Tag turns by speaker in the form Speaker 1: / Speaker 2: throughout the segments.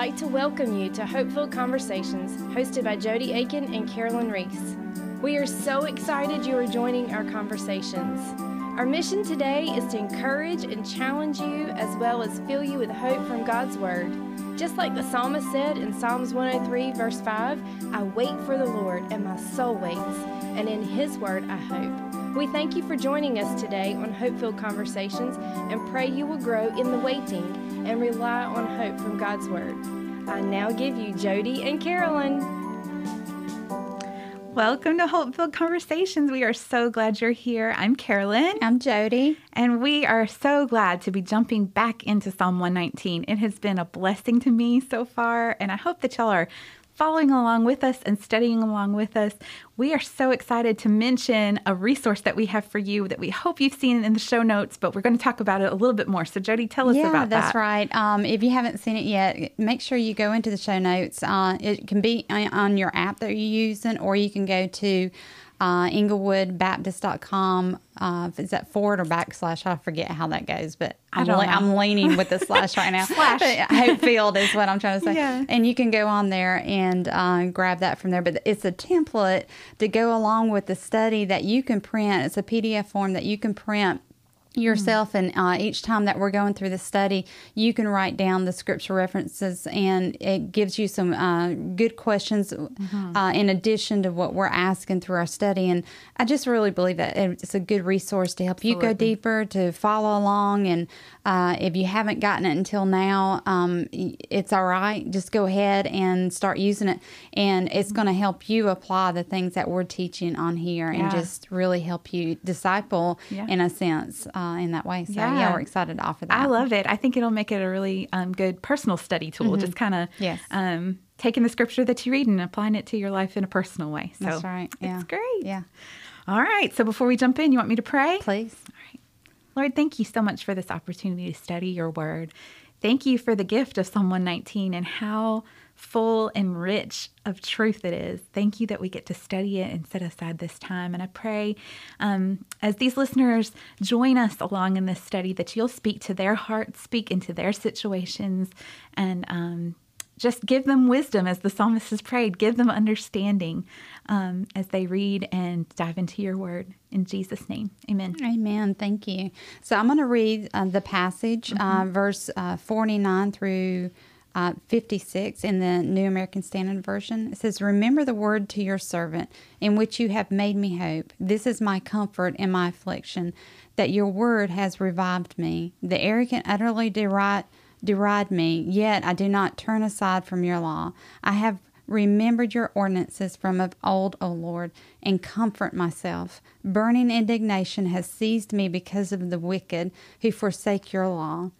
Speaker 1: like to welcome you to Hopeful Conversations, hosted by Jody Aiken and Carolyn Reese. We are so excited you are joining our conversations. Our mission today is to encourage and challenge you as well as fill you with hope from God's Word. Just like the psalmist said in Psalms 103, verse 5, I wait for the Lord, and my soul waits, and in His Word I hope. We thank you for joining us today on Hopeful Conversations and pray you will grow in the waiting and rely on hope from God's Word. I now give you Jody and Carolyn.
Speaker 2: Welcome to Hopeful Conversations. We are so glad you're here. I'm Carolyn.
Speaker 3: I'm Jody.
Speaker 2: And we are so glad to be jumping back into Psalm 119. It has been a blessing to me so far, and I hope that y'all are following along with us and studying along with us, we are so excited to mention a resource that we have for you that we hope you've seen in the show notes, but we're going to talk about it a little bit more. So, Jody, tell us
Speaker 3: yeah,
Speaker 2: about
Speaker 3: that. Yeah, that's right. Um, if you haven't seen it yet, make sure you go into the show notes. Uh, it can be on your app that you're using, or you can go to uh, inglewoodbaptist.com. Uh, is that forward or backslash? I forget how that goes, but I'm, le- I'm leaning with the slash right now.
Speaker 2: slash.
Speaker 3: Hopefield is what I'm trying to say.
Speaker 2: Yeah.
Speaker 3: And you can go on there and uh, grab that from there. But it's a template to go along with the study that you can print. It's a PDF form that you can print yourself and uh, each time that we're going through the study you can write down the scripture references and it gives you some uh, good questions mm-hmm. uh, in addition to what we're asking through our study and i just really believe that it's a good resource to help Absolutely. you go deeper to follow along and uh, if you haven't gotten it until now um, it's all right just go ahead and start using it and it's going to help you apply the things that we're teaching on here yeah. and just really help you disciple yeah. in a sense uh, in that way. So yeah. yeah. we're excited to offer that.
Speaker 2: I love it. I think it'll make it a really um, good personal study tool. Mm-hmm. Just kind of
Speaker 3: yes.
Speaker 2: um, taking the scripture that you read and applying it to your life in a personal way.
Speaker 3: So That's right.
Speaker 2: Yeah.
Speaker 3: It's
Speaker 2: great.
Speaker 3: Yeah.
Speaker 2: All right. So before we jump in, you want me to pray?
Speaker 3: Please.
Speaker 2: All right. Lord, thank you so much for this opportunity to study your word. Thank you for the gift of Psalm 119 and how full and rich of truth it is. Thank you that we get to study it and set aside this time. And I pray um, as these listeners join us along in this study that you'll speak to their hearts, speak into their situations, and um, just give them wisdom as the psalmist has prayed. Give them understanding um, as they read and dive into your word. In Jesus' name, amen.
Speaker 3: Amen. Thank you. So I'm going to read uh, the passage, uh, mm-hmm. uh, verse uh, 49 through uh, 56 in the New American Standard Version. It says, Remember the word to your servant, in which you have made me hope. This is my comfort in my affliction, that your word has revived me. The arrogant utterly deride, deride me, yet I do not turn aside from your law. I have remembered your ordinances from of old, O Lord, and comfort myself. Burning indignation has seized me because of the wicked who forsake your law.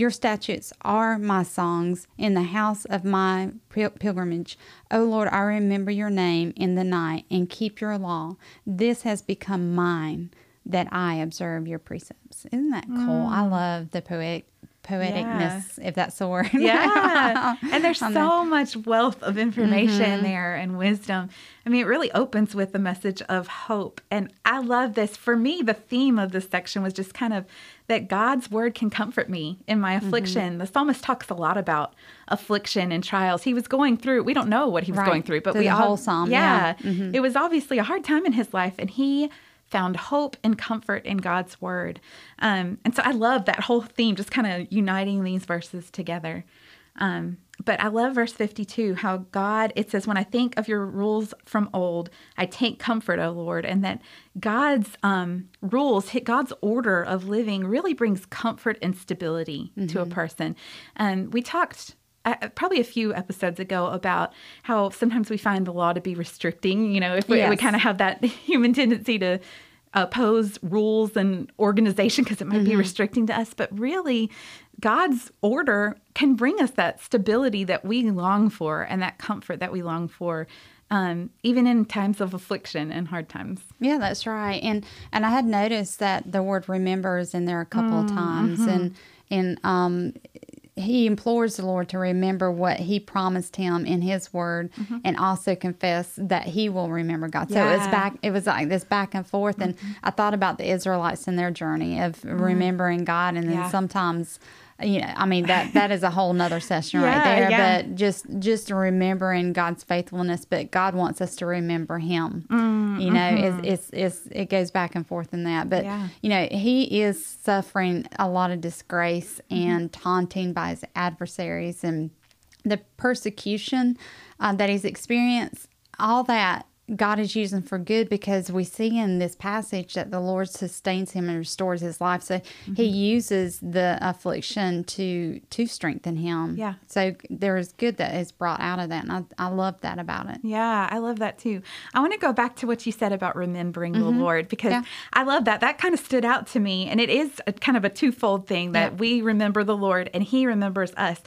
Speaker 3: Your statutes are my songs in the house of my pilgrimage. O Lord, I remember your name in the night and keep your law. This has become mine that I observe your precepts. Isn't that cool? Mm. I love the poetic poeticness, yeah. if that's the word.
Speaker 2: Yeah. and there's so much wealth of information mm-hmm. there and wisdom. I mean, it really opens with the message of hope. And I love this. For me, the theme of this section was just kind of that God's word can comfort me in my mm-hmm. affliction. Mm-hmm. The psalmist talks a lot about affliction and trials. He was going through, we don't know what he was
Speaker 3: right.
Speaker 2: going through, but
Speaker 3: through
Speaker 2: we
Speaker 3: the
Speaker 2: all,
Speaker 3: whole psalm.
Speaker 2: Yeah.
Speaker 3: yeah.
Speaker 2: Mm-hmm. It was obviously a hard time in his life. And he found hope and comfort in God's word. Um, and so I love that whole theme, just kind of uniting these verses together. Um, but I love verse 52 how God, it says, When I think of your rules from old, I take comfort, O Lord, and that God's um, rules, God's order of living really brings comfort and stability mm-hmm. to a mm-hmm. person. And we talked uh, probably a few episodes ago about how sometimes we find the law to be restricting. You know, if we, yes. we kind of have that human tendency to oppose rules and organization because it might mm-hmm. be restricting to us, but really, God's order can bring us that stability that we long for and that comfort that we long for. Um, even in times of affliction and hard times.
Speaker 3: Yeah, that's right. And and I had noticed that the word remembers in there a couple mm, of times, mm-hmm. and and um, he implores the Lord to remember what he promised him in his word mm-hmm. and also confess that he will remember God. Yeah. So it was back it was like this back and forth and mm-hmm. I thought about the Israelites and their journey of mm-hmm. remembering God and then yeah. sometimes you know, I mean that that is a whole nother session
Speaker 2: Yeah,
Speaker 3: right there.
Speaker 2: yeah.
Speaker 3: But just just remembering God's faithfulness, but God wants us to remember Him. you know, it's, it's it's it goes back and forth in that. But
Speaker 2: Mm, mm-hmm. Yeah.
Speaker 3: you know, He is suffering a lot of disgrace
Speaker 2: Mm-hmm.
Speaker 3: and taunting by His adversaries and the persecution uh, that He's experienced. All that God is using for good because we see in this passage that the Lord sustains him and restores his life. So he
Speaker 2: Mm-hmm.
Speaker 3: uses the affliction to to strengthen him.
Speaker 2: Yeah.
Speaker 3: So there is good that is brought out of that, and I, I love that about it.
Speaker 2: Yeah, I love that too. I want to go back to what you said about remembering the Lord because
Speaker 3: Yeah.
Speaker 2: I love that. That kind of stood out to me. And it is a, kind of a twofold thing that
Speaker 3: Yeah.
Speaker 2: we remember the Lord and He remembers us.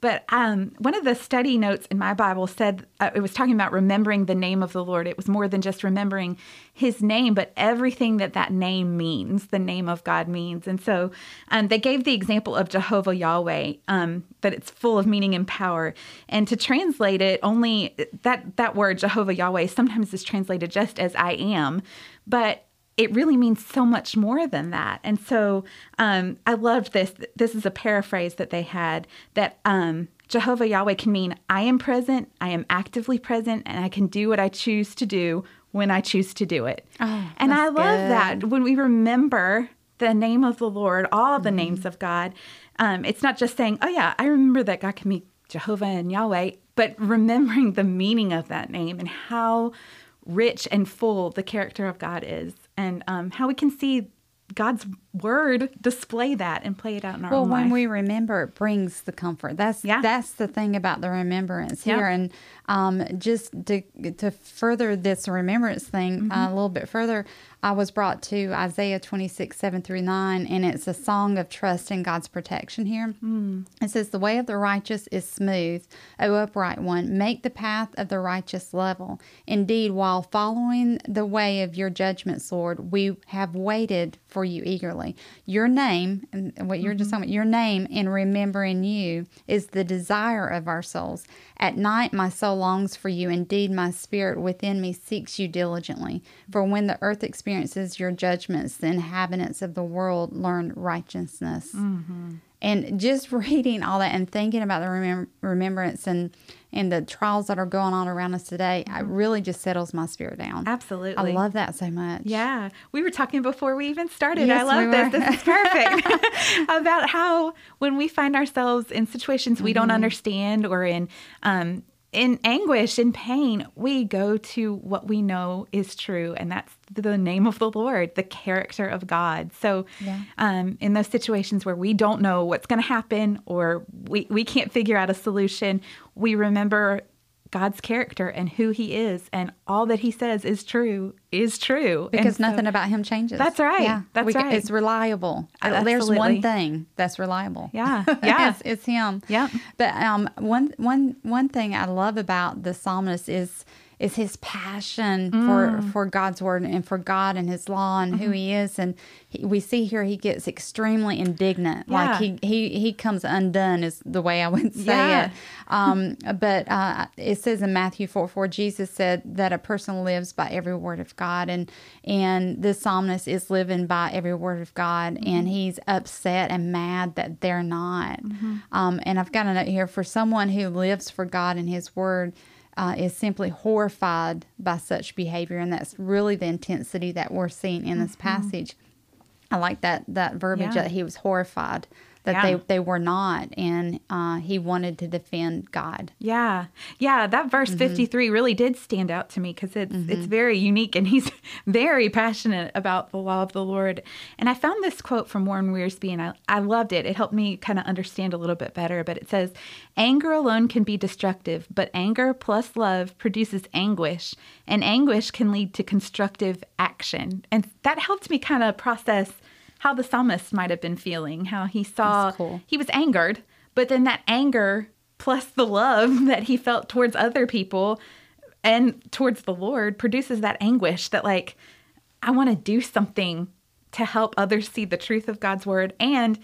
Speaker 2: But um, one of the study notes in my Bible said uh, it was talking about remembering the name of the Lord. It was more than just remembering His name, but everything that that name means, the name of God means. And so um, they gave the example of Jehovah Yahweh, um, that it's full of meaning and power. And to translate it, only that that word Jehovah Yahweh sometimes is translated just as I am, but it really means so much more than that. And so um, I loved this. This is a paraphrase that they had that um, Jehovah Yahweh can mean I am present, I am actively present, and I can do what I choose to do when I choose to do it.
Speaker 3: Oh,
Speaker 2: and I love
Speaker 3: good.
Speaker 2: that when we remember the name of the Lord, all the names of God, um, it's not just saying, oh, yeah, I remember that God can be Jehovah and Yahweh, but remembering the meaning of that name and how rich and full the character of God is, and um, how we can see God's word display that and play it out in our
Speaker 3: Well, when
Speaker 2: life.
Speaker 3: we remember, it brings the comfort. That's
Speaker 2: Yeah.
Speaker 3: that's the thing about the remembrance
Speaker 2: Yeah.
Speaker 3: here, and um, just to to further this remembrance thing
Speaker 2: Mm-hmm.
Speaker 3: uh, a little bit further, I was brought to Isaiah twenty six seven through nine, and it's a song of trust in God's protection here. Mm. It says, "The way of the righteous is smooth, O upright one, make the path of the righteous level. Indeed, while following the way of your judgment, Lord, we have waited for you eagerly. Your name, and what you're just mm-hmm. talking about, your name in remembering you is the desire of our souls. At night, my soul longs for you. Indeed, my spirit within me seeks you diligently. For when the earth experiences your judgments, the inhabitants of the world learn righteousness. Mm-hmm. And just reading all that and thinking about the remem- remembrance and and the trials that are going on around us today, it really just settles my spirit down.
Speaker 2: Absolutely.
Speaker 3: I love that so much.
Speaker 2: Yeah, we were talking before we even started.
Speaker 3: Yes,
Speaker 2: I love
Speaker 3: we
Speaker 2: this. This is perfect. About how when we find ourselves in situations we
Speaker 3: Mm-hmm.
Speaker 2: don't understand or in um, in anguish, in pain, we go to what we know is true, and that's the name of the Lord, the character of God. So,
Speaker 3: Yeah.
Speaker 2: um, in those situations where we don't know what's going to happen or we, we can't figure out a solution, we remember God's character and who He is, and all that He says is true is true.
Speaker 3: Because
Speaker 2: so-
Speaker 3: nothing about him changes.
Speaker 2: That's right.
Speaker 3: Yeah,
Speaker 2: That's
Speaker 3: ca-
Speaker 2: right.
Speaker 3: It's reliable.
Speaker 2: Uh,
Speaker 3: There's one thing that's reliable.
Speaker 2: Yeah, yeah.
Speaker 3: it's, it's him.
Speaker 2: Yeah.
Speaker 3: But um, one one one thing I love about the psalmist is is his passion for
Speaker 2: Mm.
Speaker 3: for God's word and for God and His law and
Speaker 2: Mm-hmm.
Speaker 3: who He is. And he, we see here he gets extremely indignant.
Speaker 2: Yeah.
Speaker 3: Like he he he comes undone is the way I would say
Speaker 2: Yeah.
Speaker 3: it. Um, but uh, it says in Matthew 4 4, Jesus said that a person lives by every word of God. And, and this psalmist is living by every word of God. And he's upset and mad that they're not. Um, and I've got a note here for someone who lives for God and his word. Uh, is simply horrified by such behavior, and that's really the intensity that we're seeing in this passage. I like that that verbiage
Speaker 2: Yeah.
Speaker 3: that he was horrified that
Speaker 2: Yeah.
Speaker 3: they they were not, and uh, he wanted to defend God.
Speaker 2: Yeah. Yeah. That verse 53 really did stand out to me because it's, it's very unique and he's very passionate about the law of the Lord. And I found this quote from Warren Wiersbe and I, I loved it. It helped me kind of understand a little bit better. But it says, Anger alone can be destructive, but anger plus love produces anguish, and anguish can lead to constructive action. And that helped me kind of process how the psalmist might have been feeling, how he saw
Speaker 3: cool.
Speaker 2: he was angered, but then that anger plus the love that he felt towards other people and towards the Lord produces that anguish that, like, I want to do something to help others see the truth of God's word and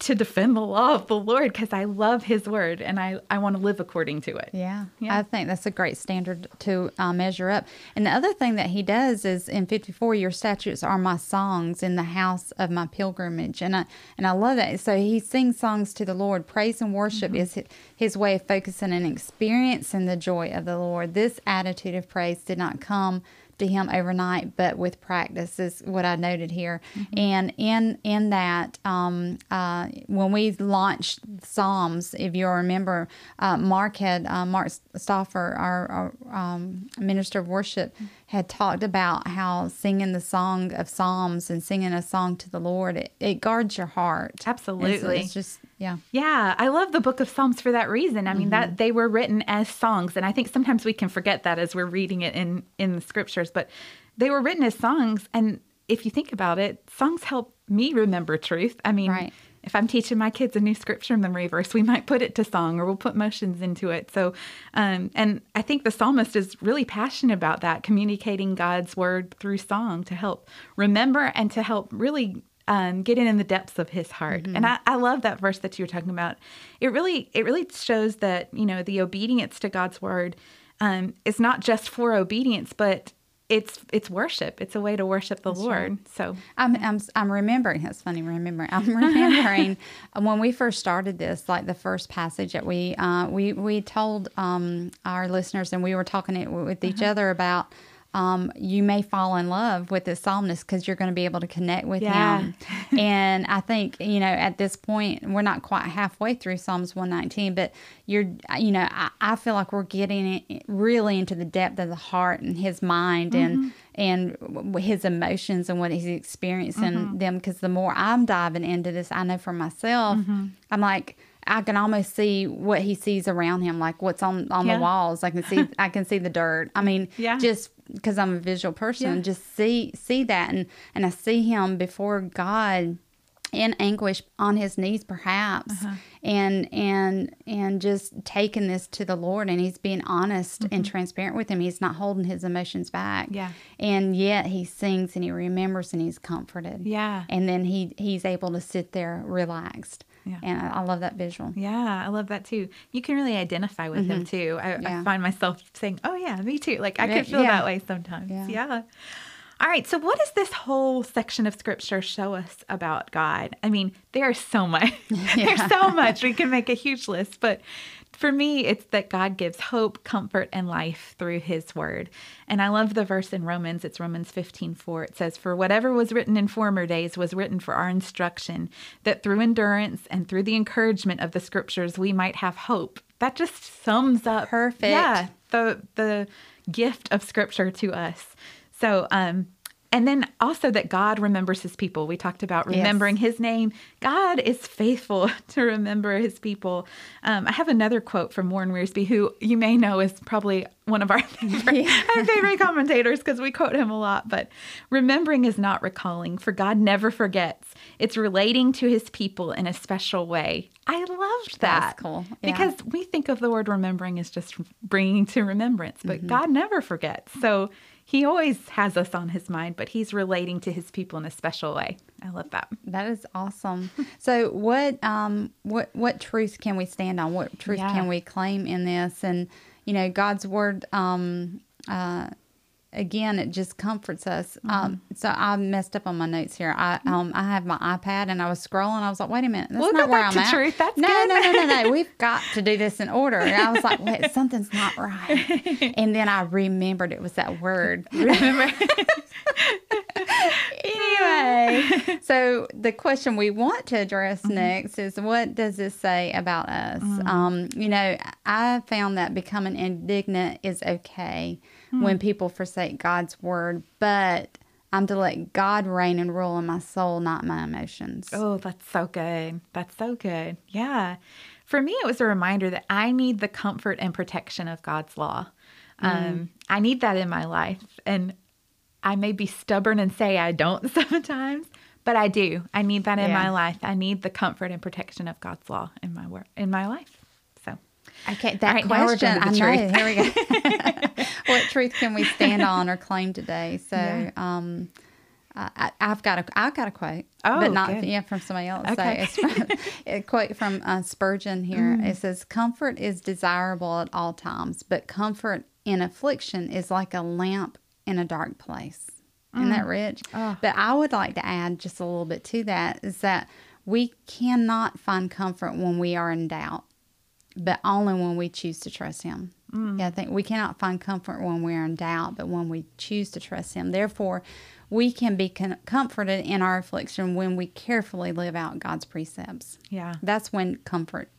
Speaker 2: to defend the law of the Lord because I love His word and I, I want to live according to it.
Speaker 3: Yeah.
Speaker 2: Yeah.
Speaker 3: I think that's a great standard to uh, measure up. And the other thing that he does is in 54, your statutes are my songs in the house of my pilgrimage. And I, and I love that. So he sings songs to the Lord. Praise and worship is his, his way of focusing and experiencing the joy of the Lord. This attitude of praise did not come to him overnight, but with practice is what I noted here. And in in that, um, uh, when we launched Psalms, if you remember, uh, Mark had uh, Mark Stauffer, our, our um, minister of worship, had talked about how singing the song of Psalms and singing a song to the Lord it, it guards your heart. It's-
Speaker 2: Absolutely.
Speaker 3: it's, just yeah.
Speaker 2: Yeah, I love the book of Psalms for that reason. I mean that they were written as songs and I think sometimes we can forget that as we're reading it in in the scriptures, but they were written as songs and if you think about it, songs help me remember truth. I mean,
Speaker 3: Right.
Speaker 2: if I'm teaching my kids a new scripture in memory verse, we might put it to song or we'll put motions into it. So, um, and I think the psalmist is really passionate about that, communicating God's word through song to help remember and to help really um, get in the depths of his heart. And I, I love that verse that you were talking about. It really, it really shows that you know the obedience to God's word um, is not just for obedience, but it's it's worship. It's a way to worship the Lord. So
Speaker 3: I'm, I'm, I'm remembering. That's funny. Remembering. I'm remembering when we first started this, like the first passage that we uh, we we told um, our listeners, and we were talking it with each other about. Um, you may fall in love with this psalmist because you're going to be able to connect with
Speaker 2: Yeah.
Speaker 3: him. and I think you know at this point we're not quite halfway through Psalms 119, but you're you know I, I feel like we're getting really into the depth of the heart and his mind and mm-hmm. and his emotions and what he's experiencing mm-hmm. them because the more I'm diving into this, I know for myself, mm-hmm. I'm like I can almost see what he sees around him, like what's on on
Speaker 2: Yeah.
Speaker 3: the walls. I can see I can see the dirt. I mean,
Speaker 2: Yeah.
Speaker 3: just because I'm a visual person,
Speaker 2: Yeah.
Speaker 3: just see see that and and I see him before God in anguish on his knees perhaps
Speaker 2: Uh-huh.
Speaker 3: and and and just taking this to the lord and he's being honest and transparent with him he's not holding his emotions back
Speaker 2: Mm-hmm. Yeah.
Speaker 3: and yet he sings and he remembers and he's comforted
Speaker 2: Yeah.
Speaker 3: and then he he's able to sit there relaxed
Speaker 2: Yeah.
Speaker 3: and I, I love that visual
Speaker 2: Yeah, I love that too. You can really identify with him mm-hmm. too. I, I find myself saying, "Oh yeah, me too." Like I
Speaker 3: Yeah,
Speaker 2: could feel
Speaker 3: yeah.
Speaker 2: that way sometimes.
Speaker 3: Yeah.
Speaker 2: Yeah. All right. So, what does this whole section of scripture show us about God? I mean, there's so much. there's so much. We can make a huge list, but for me, it's that God gives hope, comfort, and life through His Word. And I love the verse in Romans. It's Romans 15 4. It says, For whatever was written in former days was written for our instruction, that through endurance and through the encouragement of the scriptures we might have hope. That just sums up
Speaker 3: Perfect.
Speaker 2: Yeah, the the gift of scripture to us. So, um, and then also that God remembers his people. We talked about
Speaker 3: Yes.
Speaker 2: remembering his name. God is faithful to remember his people. Um, I have another quote from Warren Wiersbe, who you may know is probably one of our favorite, our favorite commentators because we quote him a lot. But remembering is not recalling, for God never forgets. It's relating to his people in a special way. I loved that.
Speaker 3: That's cool. Yeah.
Speaker 2: Because we think of the word remembering as just bringing to remembrance, but
Speaker 3: Mm-hmm.
Speaker 2: God never forgets. So he always has us on his mind, but he's relating to his people in a special way. I love that.
Speaker 3: That is awesome. so what um what what truth can we stand on? What truth
Speaker 2: Yeah.
Speaker 3: can we claim in this? And you know, God's word um uh again it just comforts us.
Speaker 2: Mm-hmm.
Speaker 3: Um so I messed up on my notes here. I um I have my iPad and I was scrolling, I was like, wait a minute, that's
Speaker 2: We'll
Speaker 3: not where I'm at.
Speaker 2: truth. That's
Speaker 3: no,
Speaker 2: good.
Speaker 3: no, no, no, no. We've got to do this in order. And I was like, wait, something's not right. And then I remembered it was that word.
Speaker 2: Remember?
Speaker 3: anyway, so the question we want to address next is what does this say about us? Um, you know, I found that becoming indignant is okay when people forsake God's word, but I'm to let God reign and rule in my soul, not my emotions.
Speaker 2: Oh, that's so good. That's so good. Yeah. For me, it was a reminder that I need the comfort and protection of God's law. Um, I need that in my life. And I may be stubborn and say I don't sometimes, but I do. I need that in
Speaker 3: Yeah.
Speaker 2: my life. I need the comfort and protection of God's law in my work in my life.
Speaker 3: Okay,
Speaker 2: All
Speaker 3: that
Speaker 2: right,
Speaker 3: question, I know. Here we go. what truth can we stand on or claim today? So,
Speaker 2: Yeah.
Speaker 3: um, I, I've got a I've got a quote,
Speaker 2: Oh,
Speaker 3: but not
Speaker 2: good.
Speaker 3: yeah from somebody else.
Speaker 2: Okay.
Speaker 3: So it's from, a quote from uh, Spurgeon here. It says, "Comfort is desirable at all times, but comfort in affliction is like a lamp in a dark place." Isn't that rich? But I would like to add just a little bit to that is that we cannot find comfort when we are in doubt, but only when we choose to trust Him. Mm. Yeah, I think we cannot find comfort when we are in doubt, but when we choose to trust Him. Therefore, we can be con- comforted in our affliction when we carefully live out God's precepts.
Speaker 2: Yeah.
Speaker 3: That's when comfort,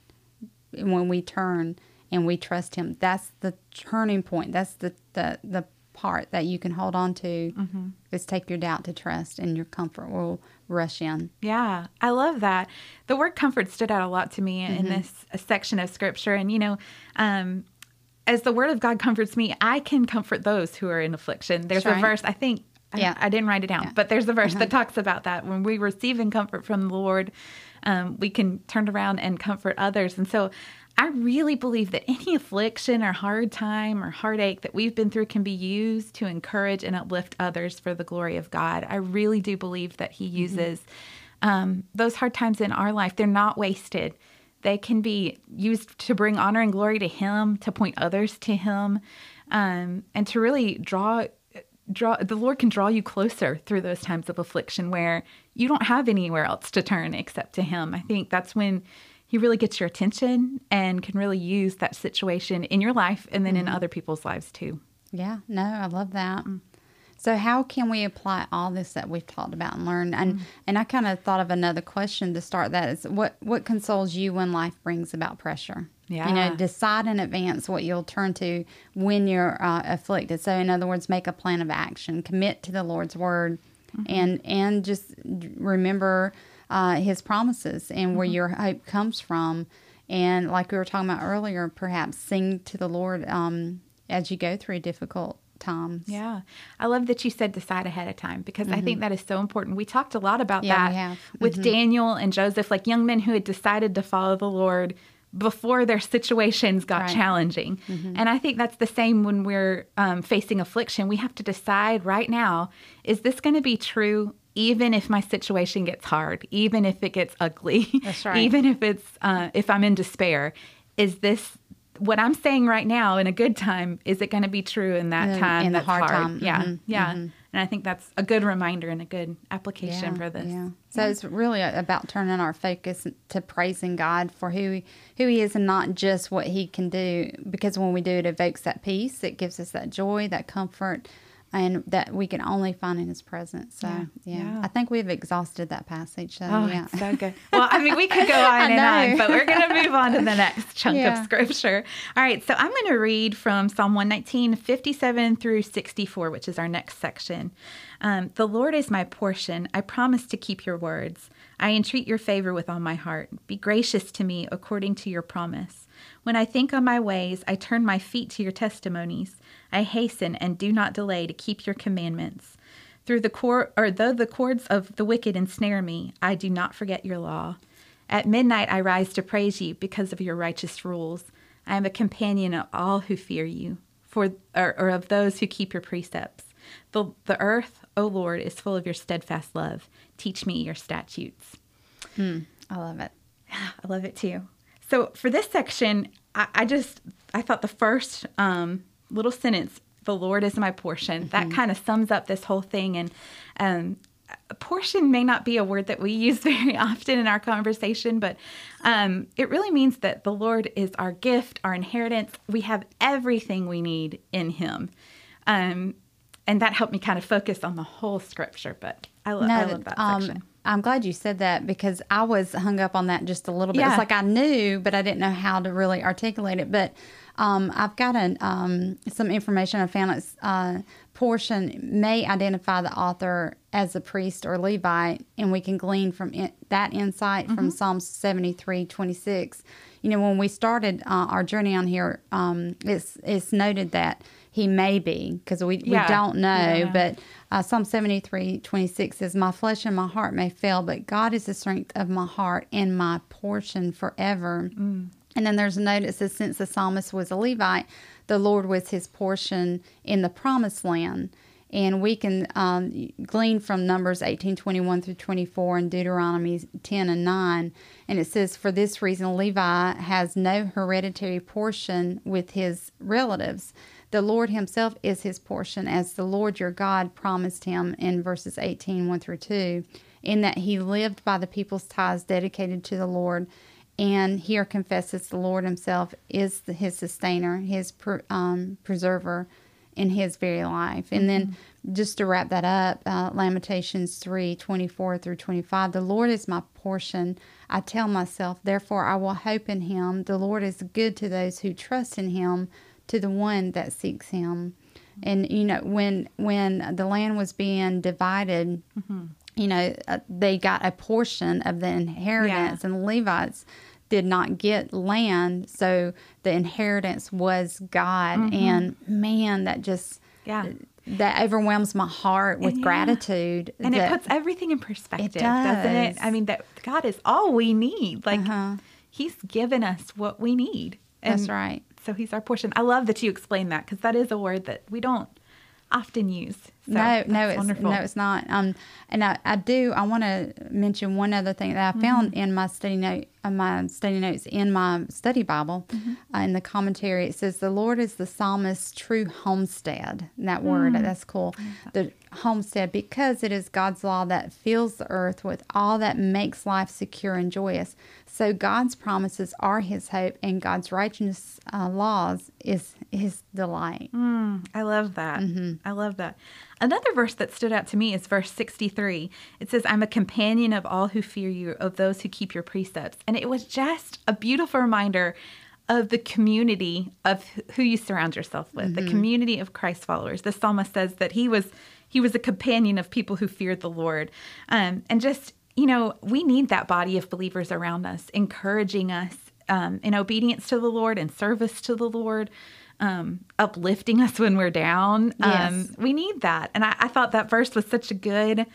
Speaker 3: when we turn and we trust Him. That's the turning point. That's the the the part that you can hold on to. Is take your doubt to trust, and your comfort will rush in.
Speaker 2: Yeah, I love that. The word comfort stood out a lot to me in this section of scripture. And, you know, um, as the word of God comforts me, I can comfort those who are in affliction. There's
Speaker 3: That's
Speaker 2: a
Speaker 3: right.
Speaker 2: verse, I think,
Speaker 3: Yeah.
Speaker 2: I, didn't write it down,
Speaker 3: Yeah.
Speaker 2: but there's a verse that talks about that. When we receive in comfort from the Lord, um, we can turn around and comfort others. And so I really believe that any affliction or hard time or heartache that we've been through can be used to encourage and uplift others for the glory of God. I really do believe that He uses um, those hard times in our life, they're not wasted. They can be used to bring honor and glory to Him, to point others to Him, um, and to really draw draw the lord can draw you closer through those times of affliction where you don't have anywhere else to turn except to him i think that's when he really gets your attention and can really use that situation in your life and then in mm-hmm. other people's lives too
Speaker 3: Yeah, no, I love that. So how can we apply all this that we've talked about and learned? And mm. and I kind of thought of another question to start that is what what consoles you when life brings about pressure?
Speaker 2: Yeah.
Speaker 3: You know, decide in advance what you'll turn to when you're uh, afflicted. So in other words, make a plan of action, commit to the Lord's word, mm-hmm. and and just remember uh, His promises and where your hope comes from. And like we were talking about earlier, perhaps sing to the Lord um, as you go through difficult times.
Speaker 2: Yeah. I love that you said decide ahead of time because I think that is so important. We talked a lot about
Speaker 3: Mm-hmm. Yeah,
Speaker 2: that with Daniel and Joseph, like young men who had decided to follow the Lord before their situations got
Speaker 3: Right.
Speaker 2: challenging. And I think that's the same when we're um, facing affliction. We have to decide right now is this going to be true? Even if my situation gets hard, even if it gets ugly,
Speaker 3: That's right.
Speaker 2: even if it's uh, if I'm in despair, is this what I'm saying right now in a good time? Is it going to be true in that
Speaker 3: In-
Speaker 2: time?
Speaker 3: in the
Speaker 2: that's
Speaker 3: hard time.
Speaker 2: Yeah,
Speaker 3: Mhm,
Speaker 2: yeah. And I think that's a good reminder and a good application for this.
Speaker 3: Yeah. So it's really about turning our focus to praising God for who he, who He is and not just what He can do. Because when we do, it evokes that peace. It gives us that joy, that comfort, and that we can only find in His presence. So
Speaker 2: Yeah.
Speaker 3: yeah,
Speaker 2: Yeah.
Speaker 3: I think we've exhausted that passage. So
Speaker 2: Oh,
Speaker 3: yeah.
Speaker 2: so good. Well, I mean, we could go on and on, but we're going to move on to the next chunk
Speaker 3: Yeah.
Speaker 2: of scripture. All right, so I'm going to read from Psalm 119, 57 through 64, which is our next section. Um, the Lord is my portion. I promise to keep your words. I entreat your favor with all my heart. Be gracious to me according to your promise. When I think on my ways, I turn my feet to your testimonies. I hasten and do not delay to keep your commandments. Through the cord, or though the cords of the wicked ensnare me, I do not forget your law. At midnight I rise to praise you because of your righteous rules. I am a companion of all who fear you, for or, or of those who keep your precepts. The the earth, O Lord, is full of your steadfast love. Teach me your statutes.
Speaker 3: Hmm, I love it.
Speaker 2: I love it too. So for this section, I, I just I thought the first um, little sentence, "The Lord is my portion," that kind of sums up this whole thing. And um, a portion may not be a word that we use very often in our conversation, but um, it really means that the Lord is our gift, our inheritance. We have everything we need in Him. Um, and that helped me kind of focus on the whole scripture. But I, lo- I love that
Speaker 3: um,
Speaker 2: section.
Speaker 3: I'm glad you said that because I was hung up on that just a little bit.
Speaker 2: Yeah.
Speaker 3: It's like I knew, but I didn't know how to really articulate it. But um, I've got an, um, some information I found. It's uh, portion may identify the author as a priest or Levite, and we can glean from it, that insight
Speaker 2: Mm-hmm.
Speaker 3: from Psalms 73, 26. You know, when we started uh, our journey on here, um, it's it's noted that he may be because we,
Speaker 2: Yeah.
Speaker 3: we don't know,
Speaker 2: We
Speaker 3: but uh, Psalm 73, 26 says, My flesh and my heart may fail, but God is the strength of my heart and my portion forever.
Speaker 2: Mm.
Speaker 3: And then there's a note that says, Since the psalmist was a Levite, the Lord was his portion in the promised land. And we can um, glean from Numbers 18 21 through 24 and Deuteronomy 10 and 9. And it says, For this reason, Levi has no hereditary portion with his relatives. The Lord himself is his portion, as the Lord your God promised him in verses 18 1 through 2, in that he lived by the people's tithes dedicated to the Lord and here confesses the Lord Himself is His sustainer, His um, preserver in His very life. And mm-hmm. then just to wrap that up, uh, Lamentations 3 24 through 25. The Lord is my portion. I tell myself, therefore I will hope in Him. The Lord is good to those who trust in Him, to the one that seeks Him. And you know when when the land was being divided, mm-hmm. you know uh, they got a portion of the inheritance, yeah. and the Levites did not get land, so the inheritance was God. Mm-hmm. And man, that just yeah that overwhelms my heart with yeah. gratitude.
Speaker 2: And it puts everything in perspective, it does. doesn't it? I mean, that God is all we need. Like uh-huh. He's given us what we need.
Speaker 3: And That's right.
Speaker 2: So He's our portion. I love that you explain that because that is a word that we don't often use.
Speaker 3: So no, no, it's wonderful. no, it's not. Um, and I, I do. I want to mention one other thing that I mm-hmm. found in my study note, uh, my study notes in my study Bible, mm-hmm. uh, in the commentary. It says the Lord is the psalmist's true homestead. That word, mm. that's cool. The homestead because it is God's law that fills the earth with all that makes life secure and joyous. So God's promises are His hope, and God's righteous uh, laws is His delight.
Speaker 2: Mm, I love that. Mm-hmm. I love that. Another verse that stood out to me is verse 63. It says, I'm a companion of all who fear you, of those who keep your precepts. And it was just a beautiful reminder of the community of who you surround yourself with, mm-hmm. the community of Christ followers. The psalmist says that he was he was a companion of people who feared the Lord. Um, and just, you know, we need that body of believers around us, encouraging us um, in obedience to the Lord and service to the Lord um, uplifting us when we're down. Yes. Um, we need that. And I, I thought that verse was such a good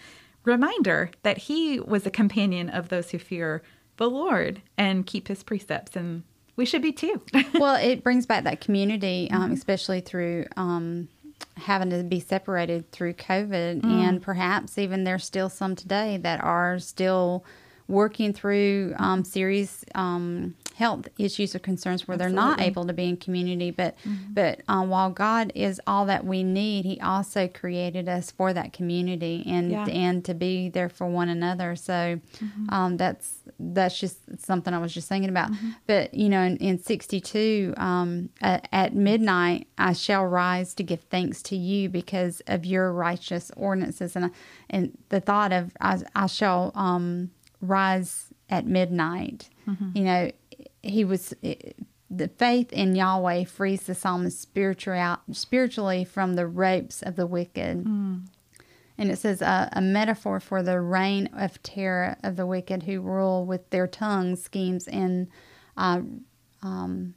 Speaker 2: reminder that he was a companion of those who fear the Lord and keep his precepts. And we should be too.
Speaker 3: well, it brings back that community, um, mm-hmm. especially through um, having to be separated through COVID. Mm. And perhaps even there's still some today that are still working through um, serious um, health issues or concerns where Absolutely. they're not able to be in community. But mm-hmm. but um, while God is all that we need, He also created us for that community and yeah. and to be there for one another. So mm-hmm. um, that's that's just something I was just thinking about. Mm-hmm. But you know, in, in sixty two, um, at, at midnight, I shall rise to give thanks to you because of your righteous ordinances, and and the thought of I, I shall um, rise at midnight. Mm-hmm. You know, he was the faith in Yahweh frees the psalmist spiritual, spiritually from the ropes of the wicked. Mm. And it says uh, a metaphor for the reign of terror of the wicked who rule with their tongues, schemes, and uh, um,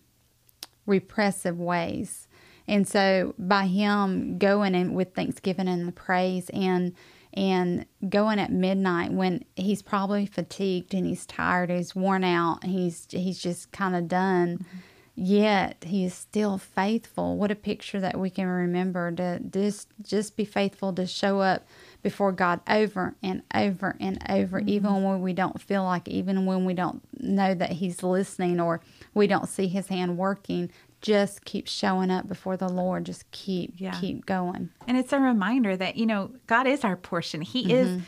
Speaker 3: repressive ways. And so, by him going in with thanksgiving and the praise and and going at midnight when he's probably fatigued and he's tired, he's worn out, he's he's just kind of done. Mm-hmm. Yet he is still faithful. What a picture that we can remember to just just be faithful to show up before God over and over and over, mm-hmm. even when we don't feel like, even when we don't know that He's listening or we don't see His hand working just keep showing up before the Lord. Just keep yeah. keep going.
Speaker 2: And it's a reminder that you know God is our portion. He mm-hmm. is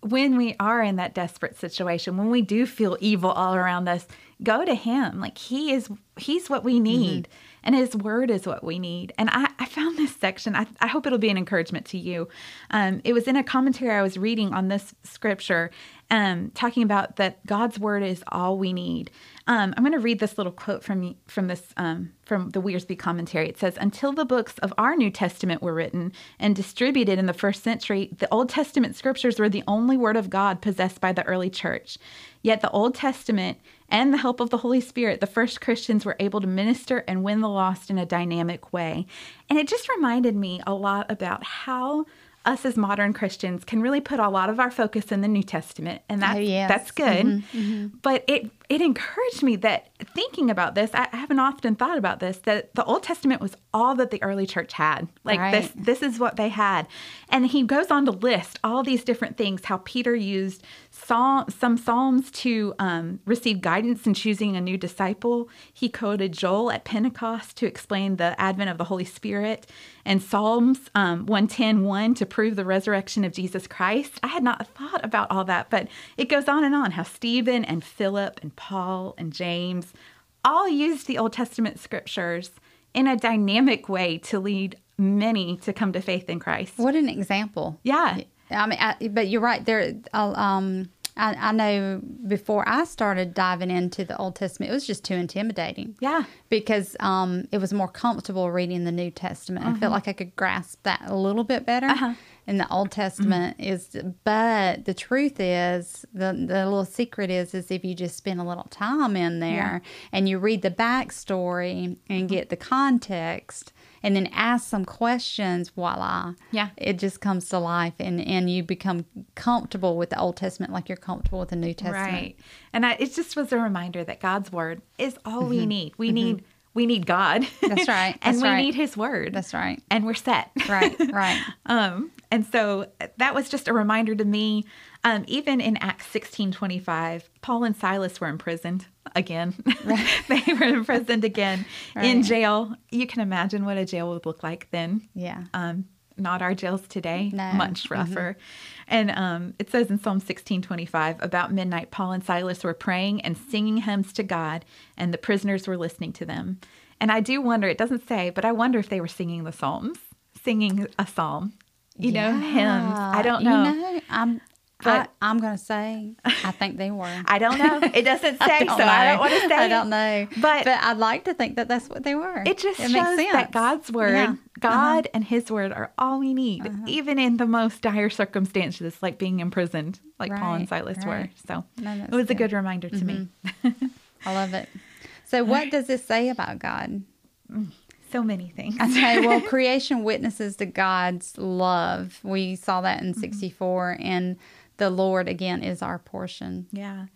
Speaker 2: when we are in that desperate situation, when we do feel evil all around us, go to him. Like he is he's what we mm-hmm. need. Mm-hmm. And his word is what we need. And I, I found this section, I, I hope it'll be an encouragement to you. Um, it was in a commentary I was reading on this scripture, um, talking about that God's word is all we need. Um, I'm going to read this little quote from from this um, from the Wiersbe commentary. It says, "Until the books of our New Testament were written and distributed in the first century, the Old Testament scriptures were the only word of God possessed by the early church. Yet the Old Testament and the help of the Holy Spirit, the first Christians were able to minister and win the lost in a dynamic way." And it just reminded me a lot about how us as modern Christians can really put a lot of our focus in the New Testament, and that's oh, yes. that's good. Mm-hmm, mm-hmm. But it it encouraged me that thinking about this, I haven't often thought about this, that the Old Testament was all that the early church had. Like
Speaker 3: Right.
Speaker 2: this this is what they had. And he goes on to list all these different things, how Peter used psalm, some psalms to um, receive guidance in choosing a new disciple. He quoted Joel at Pentecost to explain the advent of the Holy Spirit, and Psalms um, 110 1 to prove the resurrection of Jesus Christ. I had not thought about all that, but it goes on and on how Stephen and Philip and Paul and James all used the Old Testament scriptures in a dynamic way to lead many to come to faith in Christ.
Speaker 3: What an example.
Speaker 2: Yeah.
Speaker 3: I mean, I, but you're right. There, um, I, I know before I started diving into the Old Testament, it was just too intimidating.
Speaker 2: Yeah.
Speaker 3: because um, it was more comfortable reading the New Testament. I
Speaker 2: Mm-hmm.
Speaker 3: felt like I could grasp that a little bit better.
Speaker 2: Uh-huh.
Speaker 3: And the Old Testament
Speaker 2: Mm-hmm.
Speaker 3: is, but the truth is, the the little secret is, is if you just spend a little time in there and you read the backstory and
Speaker 2: Mm-hmm.
Speaker 3: get the context, and then ask some questions, voila,
Speaker 2: Yeah.
Speaker 3: it just comes to life, and and you become comfortable with the Old Testament like you're comfortable with the New Testament.
Speaker 2: Right. And I, it just was a reminder that God's word is all we need. We need we need God.
Speaker 3: That's right.
Speaker 2: and we
Speaker 3: right.
Speaker 2: need his word.
Speaker 3: That's right.
Speaker 2: And we're set.
Speaker 3: Right, right.
Speaker 2: um and so that was just a reminder to me um even in Acts 16:25 Paul and Silas were imprisoned again. they were imprisoned again in jail. You can imagine what a jail would look like then
Speaker 3: Yeah.
Speaker 2: um, not our jails today,
Speaker 3: No.
Speaker 2: much rougher. And um, it says in Psalm 16:25, about midnight, Paul and Silas were praying and singing hymns to God, and the prisoners were listening to them. And I do wonder, it doesn't say, but I wonder if they were singing the Psalms, singing a psalm, you know, hymns. I don't know.
Speaker 3: You know, I'm,
Speaker 2: But-
Speaker 3: I, I'm going to say, I think they were.
Speaker 2: I don't know. It doesn't say,
Speaker 3: don't
Speaker 2: so I don't want to say.
Speaker 3: I don't know,
Speaker 2: But-
Speaker 3: but I'd like to think that that's what they were.
Speaker 2: It just
Speaker 3: it
Speaker 2: shows that God's word,
Speaker 3: Yeah. Uh-huh.
Speaker 2: God and His word are all we need, even in the most dire circumstances, like being imprisoned, like Paul and
Speaker 3: Right,
Speaker 2: Silas were. So
Speaker 3: No,
Speaker 2: it was a
Speaker 3: good.
Speaker 2: good reminder to me.
Speaker 3: I love it. So, what does this say about God?
Speaker 2: So many things.
Speaker 3: Okay, well, creation witnesses to God's love. We saw that
Speaker 2: Mm-hmm.
Speaker 3: in 64, and the Lord again is our portion.
Speaker 2: Yeah.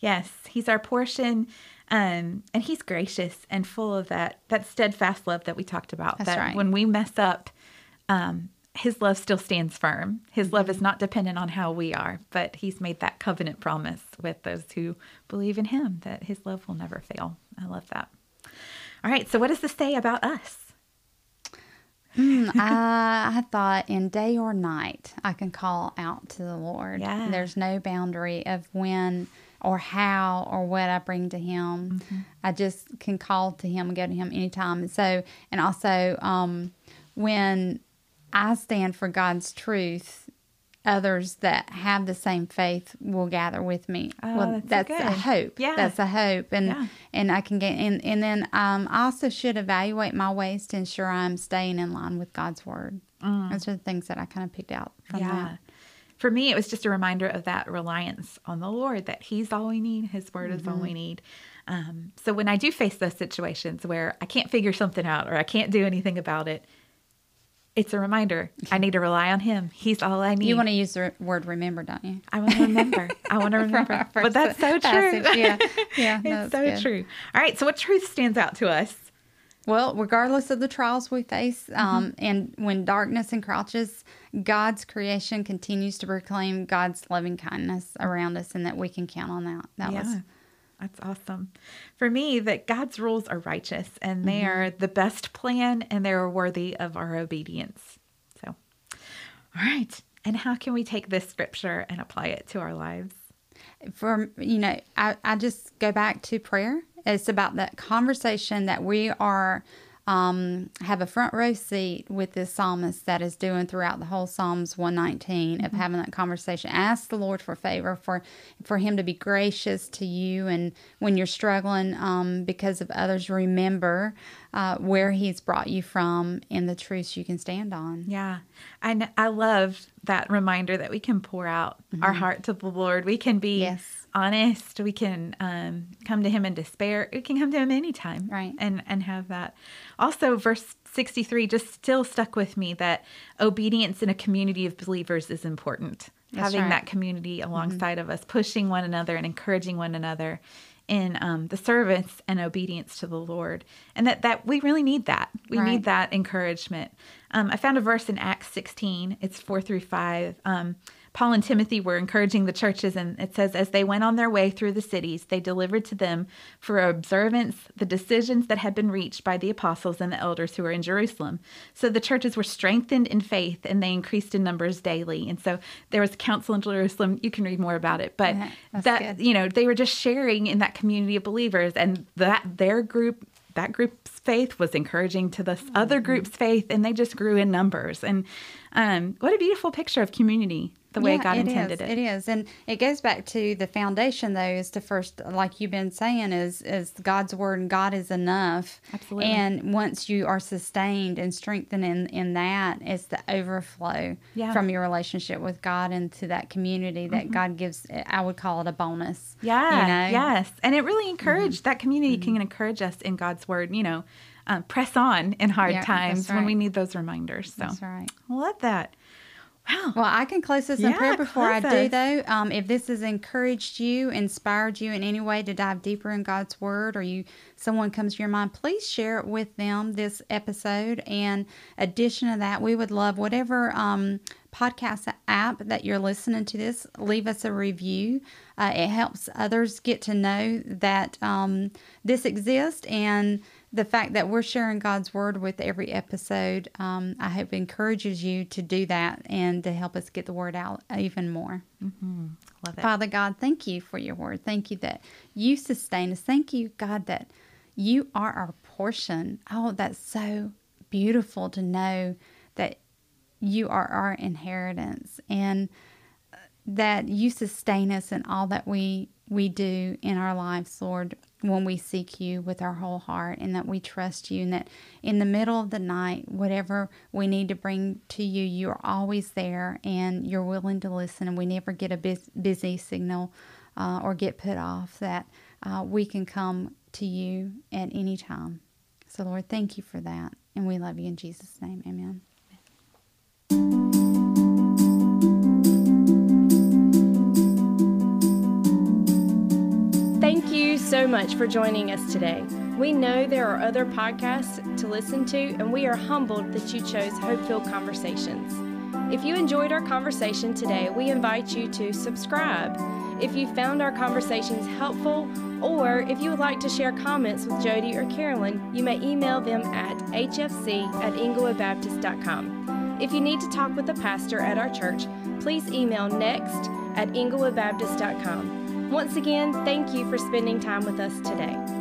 Speaker 2: Yes, he's our portion. Um, and he's gracious and full of that that steadfast love that we talked about.
Speaker 3: That's
Speaker 2: that
Speaker 3: right.
Speaker 2: when we mess up, um, his love still stands firm. His love
Speaker 3: Mm-hmm.
Speaker 2: is not dependent on how we are, but he's made that covenant promise with those who believe in him that his love will never fail. I love that. All right, so what does this say about us?
Speaker 3: Hmm, I, I thought in day or night, I can call out to the Lord.
Speaker 2: Yeah.
Speaker 3: There's no boundary of when or how or what I bring to Him.
Speaker 2: Mm-hmm.
Speaker 3: I just can call to Him and go to Him anytime. And so, and also, um, when I stand for God's truth, others that have the same faith will gather with me.
Speaker 2: Oh,
Speaker 3: well,
Speaker 2: that's
Speaker 3: that's, a hope.
Speaker 2: Yeah.
Speaker 3: That's a hope. And
Speaker 2: Yeah.
Speaker 3: and I can get and, and then um, I also should evaluate my ways to ensure I'm staying in line with God's word. Those are the things that I kind of picked out from
Speaker 2: Mm. yeah.
Speaker 3: that.
Speaker 2: For me, it was just a reminder of that reliance on the Lord, that He's all we need, His word is all
Speaker 3: Mm-hmm.
Speaker 2: we need. Um, so when I do face those situations where I can't figure something out or I can't do anything about it, it's a reminder. I need to rely on Him. He's all I need.
Speaker 3: You want to use the word remember, don't you?
Speaker 2: I want to remember. I want to remember. But that's so true.
Speaker 3: passage. Yeah. Yeah,
Speaker 2: it's so
Speaker 3: good.
Speaker 2: true. All right. So, what truth stands out to us?
Speaker 3: Well, regardless of the trials we face,
Speaker 2: Mm-hmm.
Speaker 3: um, and when darkness encroaches, God's creation continues to proclaim God's loving kindness around us, and that we can count on that. That was
Speaker 2: That's awesome. For me, that God's rules are righteous and they
Speaker 3: Mm-hmm.
Speaker 2: are the best plan and they're worthy of our obedience. So, all right. And how can we take this scripture and apply it to our lives?
Speaker 3: for you know I, I just go back to prayer it's about that conversation that we are um, have a front row seat with this psalmist that is doing throughout the whole Psalms 119 of having that conversation. Ask the Lord for favor, for for Him to be gracious to you, and when you're struggling um, because of others, remember uh, where He's brought you from and the truths you can stand on.
Speaker 2: Yeah. I, I love that reminder that we can pour out our heart to the Lord. We can be
Speaker 3: Mm-hmm. Yes.
Speaker 2: Honest. We can um, come to Him in despair. We can come to Him anytime.
Speaker 3: Right.
Speaker 2: And, and have that. Also, verse 63 just still stuck with me that obedience in a community of believers is important.
Speaker 3: That's
Speaker 2: Having
Speaker 3: right.
Speaker 2: that community alongside of us, pushing one another and encouraging one another in um, the service and obedience to the Lord, and that that we really need that. We
Speaker 3: Right.
Speaker 2: need that encouragement. Um, I found a verse in Acts 16. It's four through five. Um, Paul and Timothy were encouraging the churches, and it says, as they went on their way through the cities, they delivered to them for observance the decisions that had been reached by the apostles and the elders who were in Jerusalem. So the churches were strengthened in faith, and they increased in numbers daily. And so there was council in Jerusalem. You can read more about it, but
Speaker 3: Yeah,
Speaker 2: that
Speaker 3: good.
Speaker 2: you know they were just sharing in that community of believers, and that their group that group's faith was encouraging to this other
Speaker 3: Mm-hmm.
Speaker 2: group's faith, and they just grew in numbers. And um, what a beautiful picture of community, the way
Speaker 3: Yeah,
Speaker 2: God
Speaker 3: it
Speaker 2: intended
Speaker 3: is.
Speaker 2: it.
Speaker 3: It is, and it goes back to the foundation, though, is to first, like you've been saying, is is God's word and God is enough.
Speaker 2: Absolutely.
Speaker 3: And once you are sustained and strengthened in in that, it's the overflow
Speaker 2: Yeah.
Speaker 3: from your relationship with God into that community that God gives. I would call it a bonus.
Speaker 2: Mm-hmm. Yeah,
Speaker 3: you know? Mm-hmm.
Speaker 2: yes, and it really encouraged that community can encourage us in God's word. You know, um, press on in hard
Speaker 3: Yeah,
Speaker 2: times when we need those reminders. So
Speaker 3: That's right.
Speaker 2: I love that.
Speaker 3: Well, I can close this in prayer before I do, though. Um, if this has encouraged you, inspired you in any way to dive deeper in God's Word, or you someone comes to your mind, please share it with them this episode. And addition to that, we would love whatever um, podcast app that you're listening to this. Leave us a review. Uh, it helps others get to know that um, this exists and the fact that we're sharing God's word with every episode, um, I hope encourages you to do that and to help us get the word out even more.
Speaker 2: love it.
Speaker 3: Father God, thank you for your word. Thank you that you sustain us. Thank you, God, that you are our portion. Oh, that's so beautiful to know that you are our inheritance and uh, that you sustain us in all that we we do in our lives, Lord, when we seek you with our whole heart and that we trust you and that in the middle of the night, whatever we need to bring to you, you're always there and you're willing to listen and we never get a bus- busy signal uh, or get put off that uh, we can come to you at any time. So, Lord, thank you for that. And we love you in Jesus' name. Amen.
Speaker 1: So much for joining us today. We know there are other podcasts to listen to, and we are humbled that you chose Hope Conversations. If you enjoyed our conversation today, we invite you to subscribe. If you found our conversations helpful, or if you would like to share comments with Jody or Carolyn, you may email them at hfc at inglewoodbaptist.com. If you need to talk with a pastor at our church, please email next at inglewoodbaptist.com. Once again, thank you for spending time with us today.